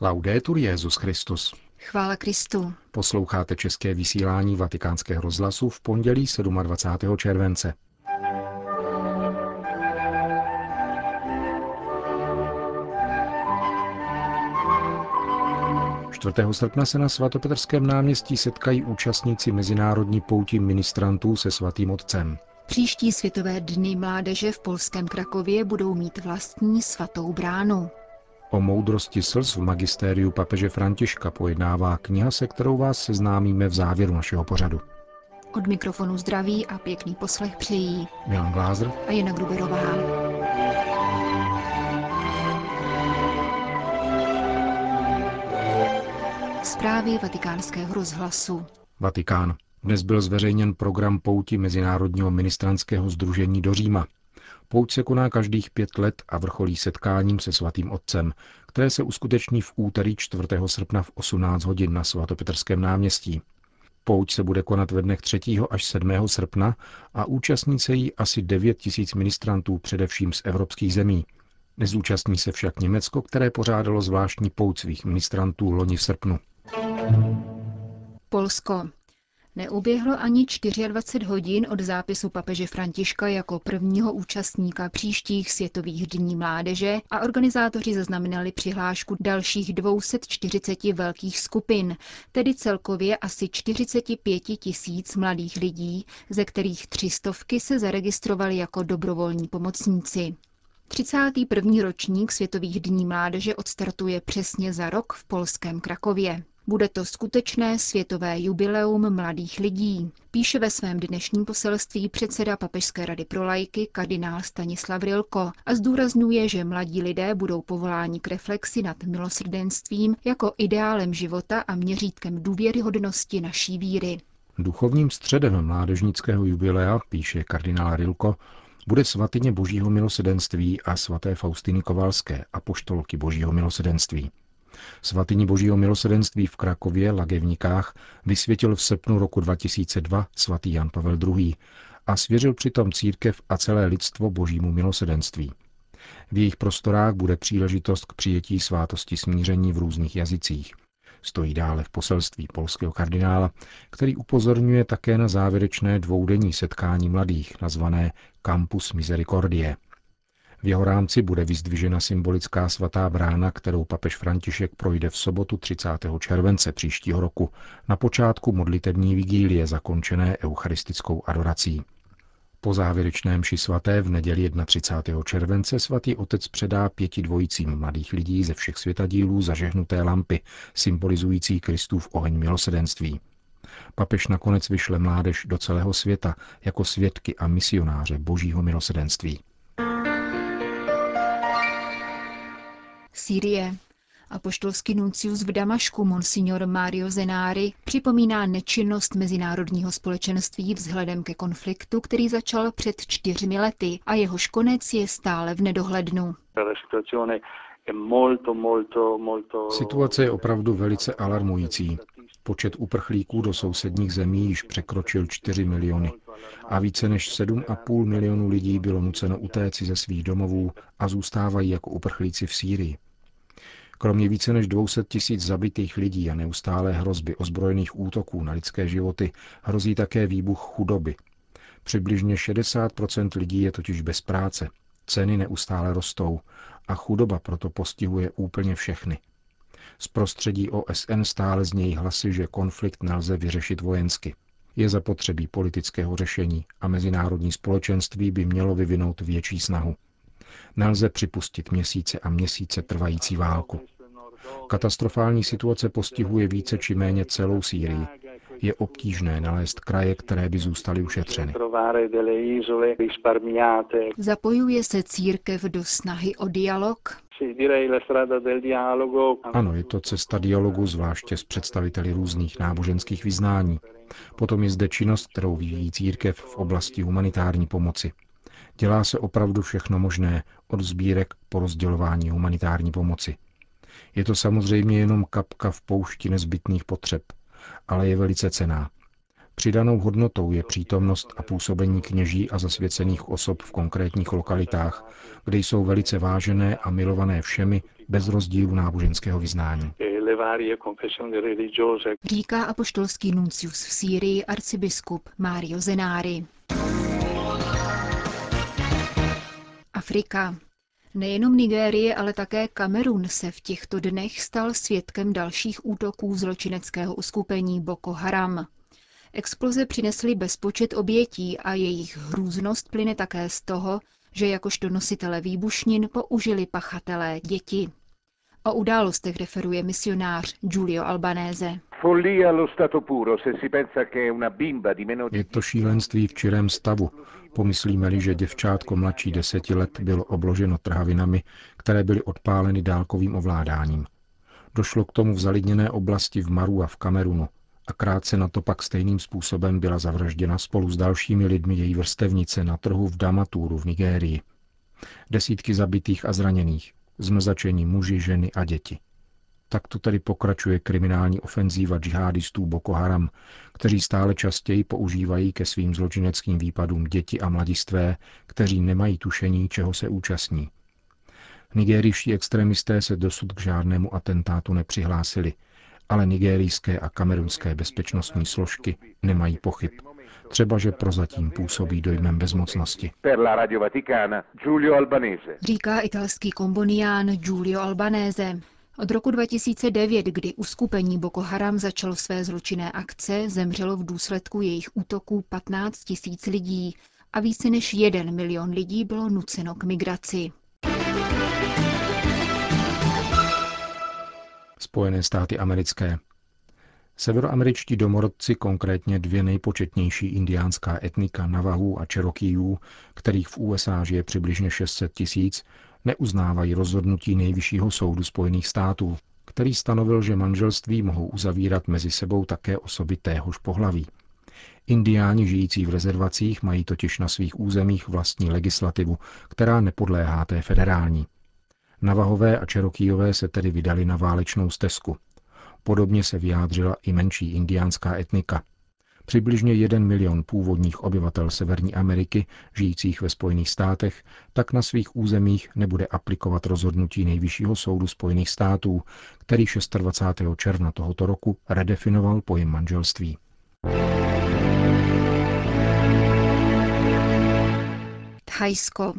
Laudetur Jezus Christus. Chvála Kristu. Posloucháte české vysílání Vatikánského rozhlasu v pondělí 27. července. Čtvrtého srpna se na svatopetrském náměstí setkají účastníci mezinárodní pouti ministrantů se svatým otcem. Příští světové dny mládeže v polském Krakově budou mít vlastní svatou bránu. O moudrosti slz v magistériu papeže Františka pojednává kniha, se kterou vás seznámíme v závěru našeho pořadu. Od mikrofonu zdraví a pěkný poslech přejí Milan Glázer a Jana Gruberová. Zprávy vatikánského rozhlasu. Vatikán. Dnes byl zveřejněn program pouti Mezinárodního ministranského združení do Říma. Pouť se koná každých pět let a vrcholí setkáním se svatým otcem, které se uskuteční v úterý 4. srpna v 18 hodin na svatopetrském náměstí. Pouť se bude konat ve dnech 3. až 7. srpna a účastní se jí asi 9 tisíc ministrantů především z evropských zemí. Nezúčastní se však Německo, které pořádalo zvláštní pouť svých ministrantů loni v srpnu. Polsko. Neuběhlo ani 24 hodin od zápisu papeže Františka jako prvního účastníka příštích světových dní mládeže a organizátoři zaznamenali přihlášku dalších 240 velkých skupin, tedy celkově asi 45 tisíc mladých lidí, ze kterých třistovky se zaregistrovali jako dobrovolní pomocníci. 31. ročník Světových dní mládeže odstartuje přesně za rok v polském Krakově. Bude to skutečné světové jubileum mladých lidí, píše ve svém dnešním poselství předseda Papežské rady pro lajky kardinál Stanislav Rilko a zdůrazňuje, že mladí lidé budou povoláni k reflexi nad milosrdenstvím jako ideálem života a měřítkem důvěryhodnosti naší víry. Duchovním středem mládežnického jubilea, píše kardinál Rilko, bude svatyně Božího milosedenství a svaté Faustiny Kovalské a poštolky Božího milosedenství. Svatyni Božího milosedenství v Krakově, Lagevnikách, vysvětil v srpnu roku 2002 svatý Jan Pavel II. a svěřil přitom církev a celé lidstvo Božímu milosedenství. V jejich prostorách bude příležitost k přijetí svátosti smíření v různých jazycích. Stojí dále v poselství polského kardinála, který upozorňuje také na závěrečné dvoudenní setkání mladých, nazvané Campus Misericordie – v jeho rámci bude vyzdvižena symbolická svatá brána, kterou papež František projde v sobotu 30. července příštího roku na počátku modlitební vigílie zakončené eucharistickou adorací. Po závěrečném ši svaté v neděli 31. července svatý otec předá pěti dvojicím mladých lidí ze všech světadílů zažehnuté lampy, symbolizující Kristův oheň milosedenství. Papež nakonec vyšle mládež do celého světa jako svědky a misionáře božího milosedenství. Sýrie. Apoštolský nuncius v Damašku Monsignor Mario Zenári připomíná nečinnost mezinárodního společenství vzhledem ke konfliktu, který začal před čtyřmi lety a jehož konec je stále v nedohlednu. Situace je opravdu velice alarmující. Počet uprchlíků do sousedních zemí již překročil 4 miliony a více než 7,5 milionů lidí bylo nuceno utéci ze svých domovů a zůstávají jako uprchlíci v Sýrii. Kromě více než 200 tisíc zabitých lidí a neustálé hrozby ozbrojených útoků na lidské životy hrozí také výbuch chudoby. Přibližně 60% lidí je totiž bez práce, ceny neustále rostou a chudoba proto postihuje úplně všechny. Z prostředí OSN stále znějí hlasy, že konflikt nelze vyřešit vojensky. Je zapotřebí politického řešení a mezinárodní společenství by mělo vyvinout větší snahu. Nelze připustit měsíce a měsíce trvající válku. Katastrofální situace postihuje více či méně celou Sýrii. Je obtížné nalézt kraje, které by zůstaly ušetřeny. Zapojuje se církev do snahy o dialog? Ano, je to cesta dialogu, zvláště s představiteli různých náboženských vyznání. Potom je zde činnost, kterou vyvíjí církev v oblasti humanitární pomoci. Dělá se opravdu všechno možné, od sbírek po rozdělování humanitární pomoci. Je to samozřejmě jenom kapka v poušti nezbytných potřeb, ale je velice cená. Přidanou hodnotou je přítomnost a působení kněží a zasvěcených osob v konkrétních lokalitách, kde jsou velice vážené a milované všemi, bez rozdílu náboženského vyznání. Říká apoštolský nuncius v Sýrii arcibiskup Mario Zenári. Afrika. Nejenom Nigérie, ale také Kamerun se v těchto dnech stal svědkem dalších útoků zločineckého uskupení Boko Haram. Exploze přinesly bezpočet obětí a jejich hrůznost plyne také z toho, že jakožto nositele výbušnin použili pachatelé děti. O událostech referuje misionář Giulio Albanese. Je to šílenství v čirém stavu. Pomyslíme-li, že děvčátko mladší deseti let bylo obloženo trhavinami, které byly odpáleny dálkovým ovládáním. Došlo k tomu v zalidněné oblasti v Maru a v Kamerunu a krátce na to pak stejným způsobem byla zavražděna spolu s dalšími lidmi její vrstevnice na trhu v Damaturu v Nigérii. Desítky zabitých a zraněných, zmrzačení muži, ženy a děti. Tak to tedy pokračuje kriminální ofenzíva džihadistů Boko Haram, kteří stále častěji používají ke svým zločineckým výpadům děti a mladistvé, kteří nemají tušení, čeho se účastní. Nigerijští extremisté se dosud k žádnému atentátu nepřihlásili, ale nigerijské a kamerunské bezpečnostní složky nemají pochyb. Třeba, že prozatím působí dojmem bezmocnosti. Říká italský kombonián Giulio Albanese. Od roku 2009, kdy uskupení Boko Haram začalo své zločinné akce, zemřelo v důsledku jejich útoků 15 tisíc lidí a více než jeden milion lidí bylo nuceno k migraci. Spojené státy americké. Severoameričtí domorodci, konkrétně dvě nejpočetnější indiánská etnika Navahů a Čerokijů, kterých v USA žije přibližně 600 tisíc, neuznávají rozhodnutí Nejvyššího soudu Spojených států, který stanovil, že manželství mohou uzavírat mezi sebou také osoby téhož pohlaví. Indiáni žijící v rezervacích mají totiž na svých územích vlastní legislativu, která nepodléhá té federální. Navahové a Čerokýjové se tedy vydali na válečnou stezku. Podobně se vyjádřila i menší indiánská etnika. Přibližně jeden milion původních obyvatel Severní Ameriky, žijících ve Spojených státech, tak na svých územích nebude aplikovat rozhodnutí Nejvyššího soudu Spojených států, který 26. června tohoto roku redefinoval pojem manželství. Thajsko.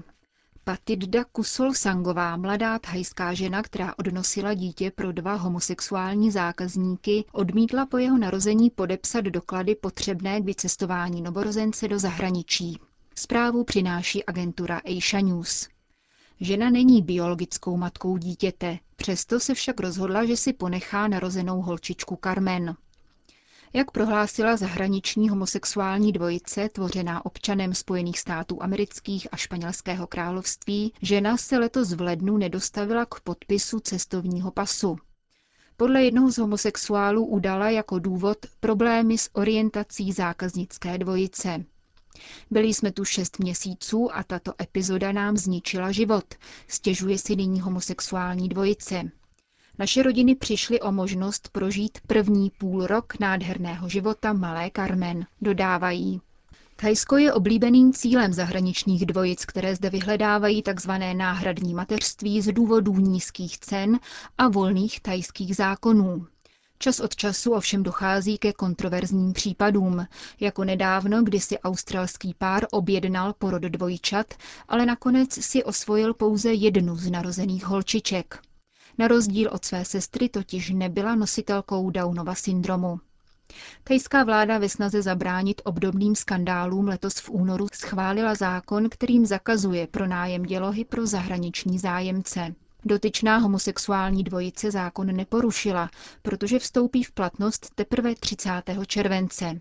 Patidda Kusol Sangová, mladá thajská žena, která odnosila dítě pro dva homosexuální zákazníky, odmítla po jeho narození podepsat doklady potřebné k vycestování novorozence do zahraničí. Zprávu přináší agentura Asia News. Žena není biologickou matkou dítěte, přesto se však rozhodla, že si ponechá narozenou holčičku Carmen. Jak prohlásila zahraniční homosexuální dvojice, tvořená občanem Spojených států amerických a španělského království, žena se letos v lednu nedostavila k podpisu cestovního pasu. Podle jednoho z homosexuálů udala jako důvod problémy s orientací zákaznické dvojice. Byli jsme tu šest měsíců a tato epizoda nám zničila život, stěžuje si nyní homosexuální dvojice. Naše rodiny přišly o možnost prožít první půl rok nádherného života malé Carmen, dodávají. Thajsko je oblíbeným cílem zahraničních dvojic, které zde vyhledávají tzv. náhradní mateřství z důvodů nízkých cen a volných thajských zákonů. Čas od času ovšem dochází ke kontroverzním případům, jako nedávno, kdy si australský pár objednal porod dvojčat, ale nakonec si osvojil pouze jednu z narozených holčiček. Na rozdíl od své sestry totiž nebyla nositelkou Downova syndromu. Tajská vláda ve snaze zabránit obdobným skandálům letos v únoru schválila zákon, kterým zakazuje pronájem dělohy pro zahraniční zájemce. Dotyčná homosexuální dvojice zákon neporušila, protože vstoupí v platnost teprve 30. července.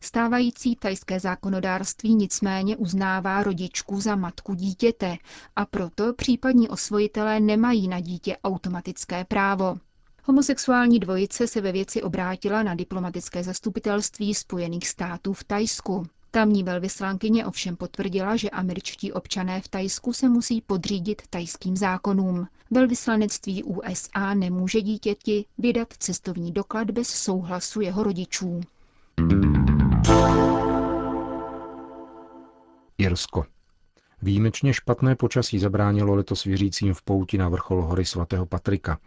Stávající tajské zákonodárství nicméně uznává rodičku za matku dítěte a proto případní osvojitelé nemají na dítě automatické právo. Homosexuální dvojice se ve věci obrátila na diplomatické zastupitelství Spojených států v Tajsku. Tamní velvyslankyně ovšem potvrdila, že američtí občané v Tajsku se musí podřídit tajským zákonům. Velvyslanectví USA nemůže dítěti vydat cestovní doklad bez souhlasu jeho rodičů. Irsko. Výjimečně špatné počasí zabránilo letos věřícím v pouti na vrchol hory svatého Patrika.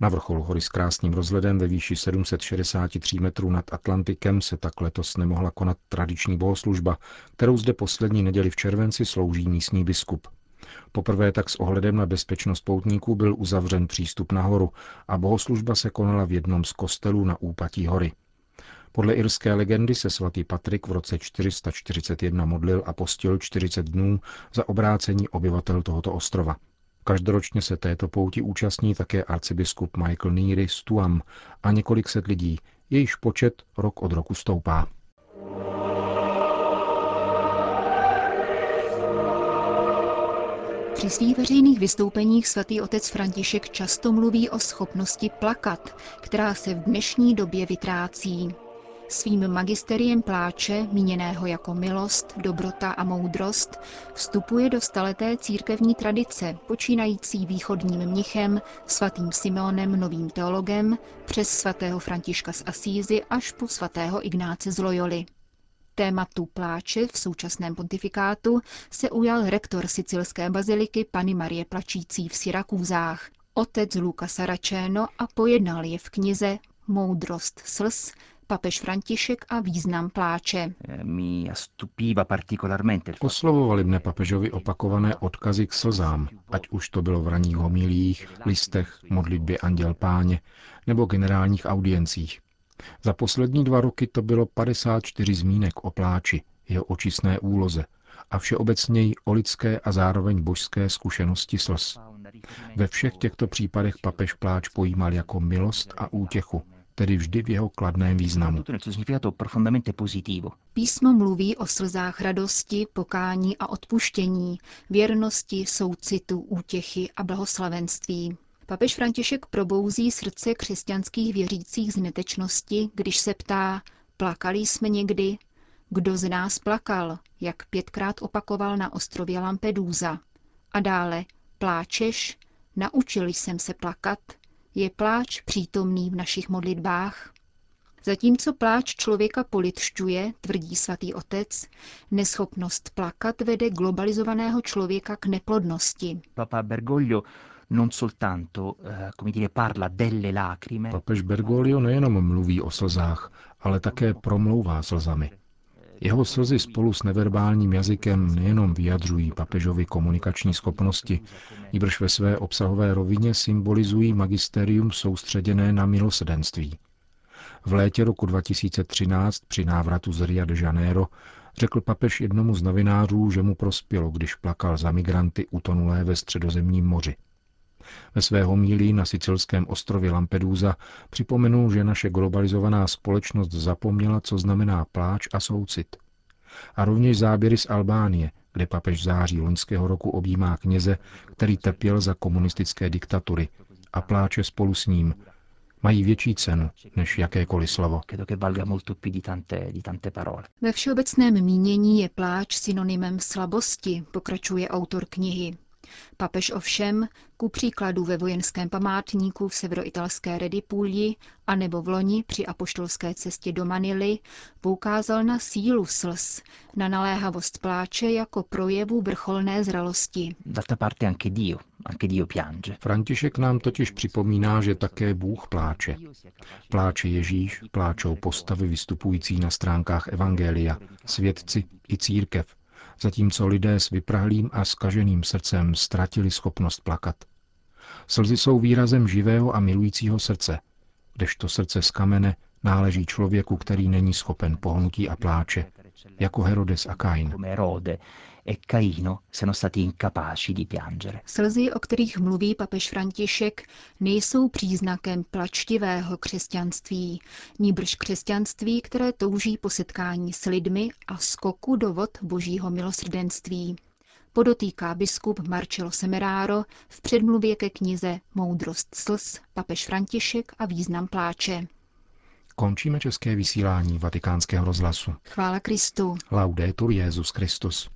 Na vrcholu hory s krásným rozhledem ve výši 763 metrů nad Atlantikem se tak letos nemohla konat tradiční bohoslužba, kterou zde poslední neděli v červenci slouží místní biskup. Poprvé tak s ohledem na bezpečnost poutníků byl uzavřen přístup nahoru a bohoslužba se konala v jednom z kostelů na úpatí hory. Podle irské legendy se svatý Patrik v roce 441 modlil a postil 40 dnů za obrácení obyvatel tohoto ostrova. Každoročně se této pouti účastní také arcibiskup Michael Neary z Tuam a několik set lidí, jejichž počet rok od roku stoupá. Při svých veřejných vystoupeních svatý otec František často mluví o schopnosti plakat, která se v dnešní době vytrácí. Svým magisteriem pláče, míněného jako milost, dobrota a moudrost, vstupuje do staleté církevní tradice, počínající východním mnichem, svatým Simeonem, novým teologem, přes svatého Františka z Asízy až po svatého Ignáce z Loyoli. Tématu pláče v současném pontifikátu se ujal rektor sicilské baziliky Pany Marie Plačící v Syrakúzách, otec Luca Saraceno a pojednal je v knize Moudrost slz, papež František a význam pláče. Oslovovali mne papežovi opakované odkazy k slzám, ať už to bylo v raných homilích, listech, modlitbě Anděl Páně nebo generálních audiencích. Za poslední dva roky to bylo 54 zmínek o pláči, jeho očistné úloze a všeobecněji o lidské a zároveň božské zkušenosti slz. Ve všech těchto případech papež pláč pojímal jako milost a útěchu, tedy vždy v jeho kladném významu. Písmo mluví o slzách radosti, pokání a odpuštění, věrnosti, soucitu, útěchy a blahoslavenství. Papež František probouzí srdce křesťanských věřících z netečnosti, když se ptá, plakali jsme někdy? Kdo z nás plakal, jak pětkrát opakoval na ostrově Lampedusa? A dále, pláčeš? Naučil jsem se plakat? Je pláč přítomný v našich modlitbách? Zatímco pláč člověka politšťuje, tvrdí svatý otec, neschopnost plakat vede globalizovaného člověka k neplodnosti. Papa Bergoglio non soltanto, eh, come dire, parla delle lacrime. Papež Bergoglio nejenom mluví o slzách, ale také promlouvá slzami. Jeho slzy spolu s neverbálním jazykem nejenom vyjadřují papežovi komunikační schopnosti, níbrž ve své obsahové rovině symbolizují magisterium soustředěné na milosedenství. V létě roku 2013 při návratu z Rio de Janeiro řekl papež jednomu z novinářů, že mu prospělo, když plakal za migranty utonulé ve středozemním moři. Ve své homílii na sicilském ostrově Lampedusa připomenul, že naše globalizovaná společnost zapomněla, co znamená pláč a soucit. A rovněž záběry z Albánie, kde papež v září loňského roku objímá kněze, který trpěl za komunistické diktatury a pláče spolu s ním, mají větší cenu než jakékoliv slovo. Ve všeobecném mínění je pláč synonymem slabosti, pokračuje autor knihy. Papež ovšem, ku příkladu ve vojenském památníku v severoitalské Redipulji a nebo v loni při apoštolské cestě do Manily, poukázal na sílu slz, na naléhavost pláče jako projevu vrcholné zralosti. František nám totiž připomíná, že také Bůh pláče. Pláče Ježíš, pláčou postavy vystupující na stránkách Evangelia, svědci i církev, zatímco lidé s vyprahlým a skaženým srdcem ztratili schopnost plakat. Slzy jsou výrazem živého a milujícího srdce, kdežto srdce z kamene náleží člověku, který není schopen pohnutí a pláče, jako Herodes a Kain e Caino sono stati incapaci di piangere. Slzy, o kterých mluví papež František, nejsou příznakem plačtivého křesťanství, níbrž křesťanství, které touží po setkání s lidmi a skoku do vod božího milosrdenství podotýká biskup Marcello Semeraro v předmluvě ke knize Moudrost slz, papež František a význam pláče. Končíme české vysílání vatikánského rozhlasu. Chvála Kristu. Laudetur Jezus Christus.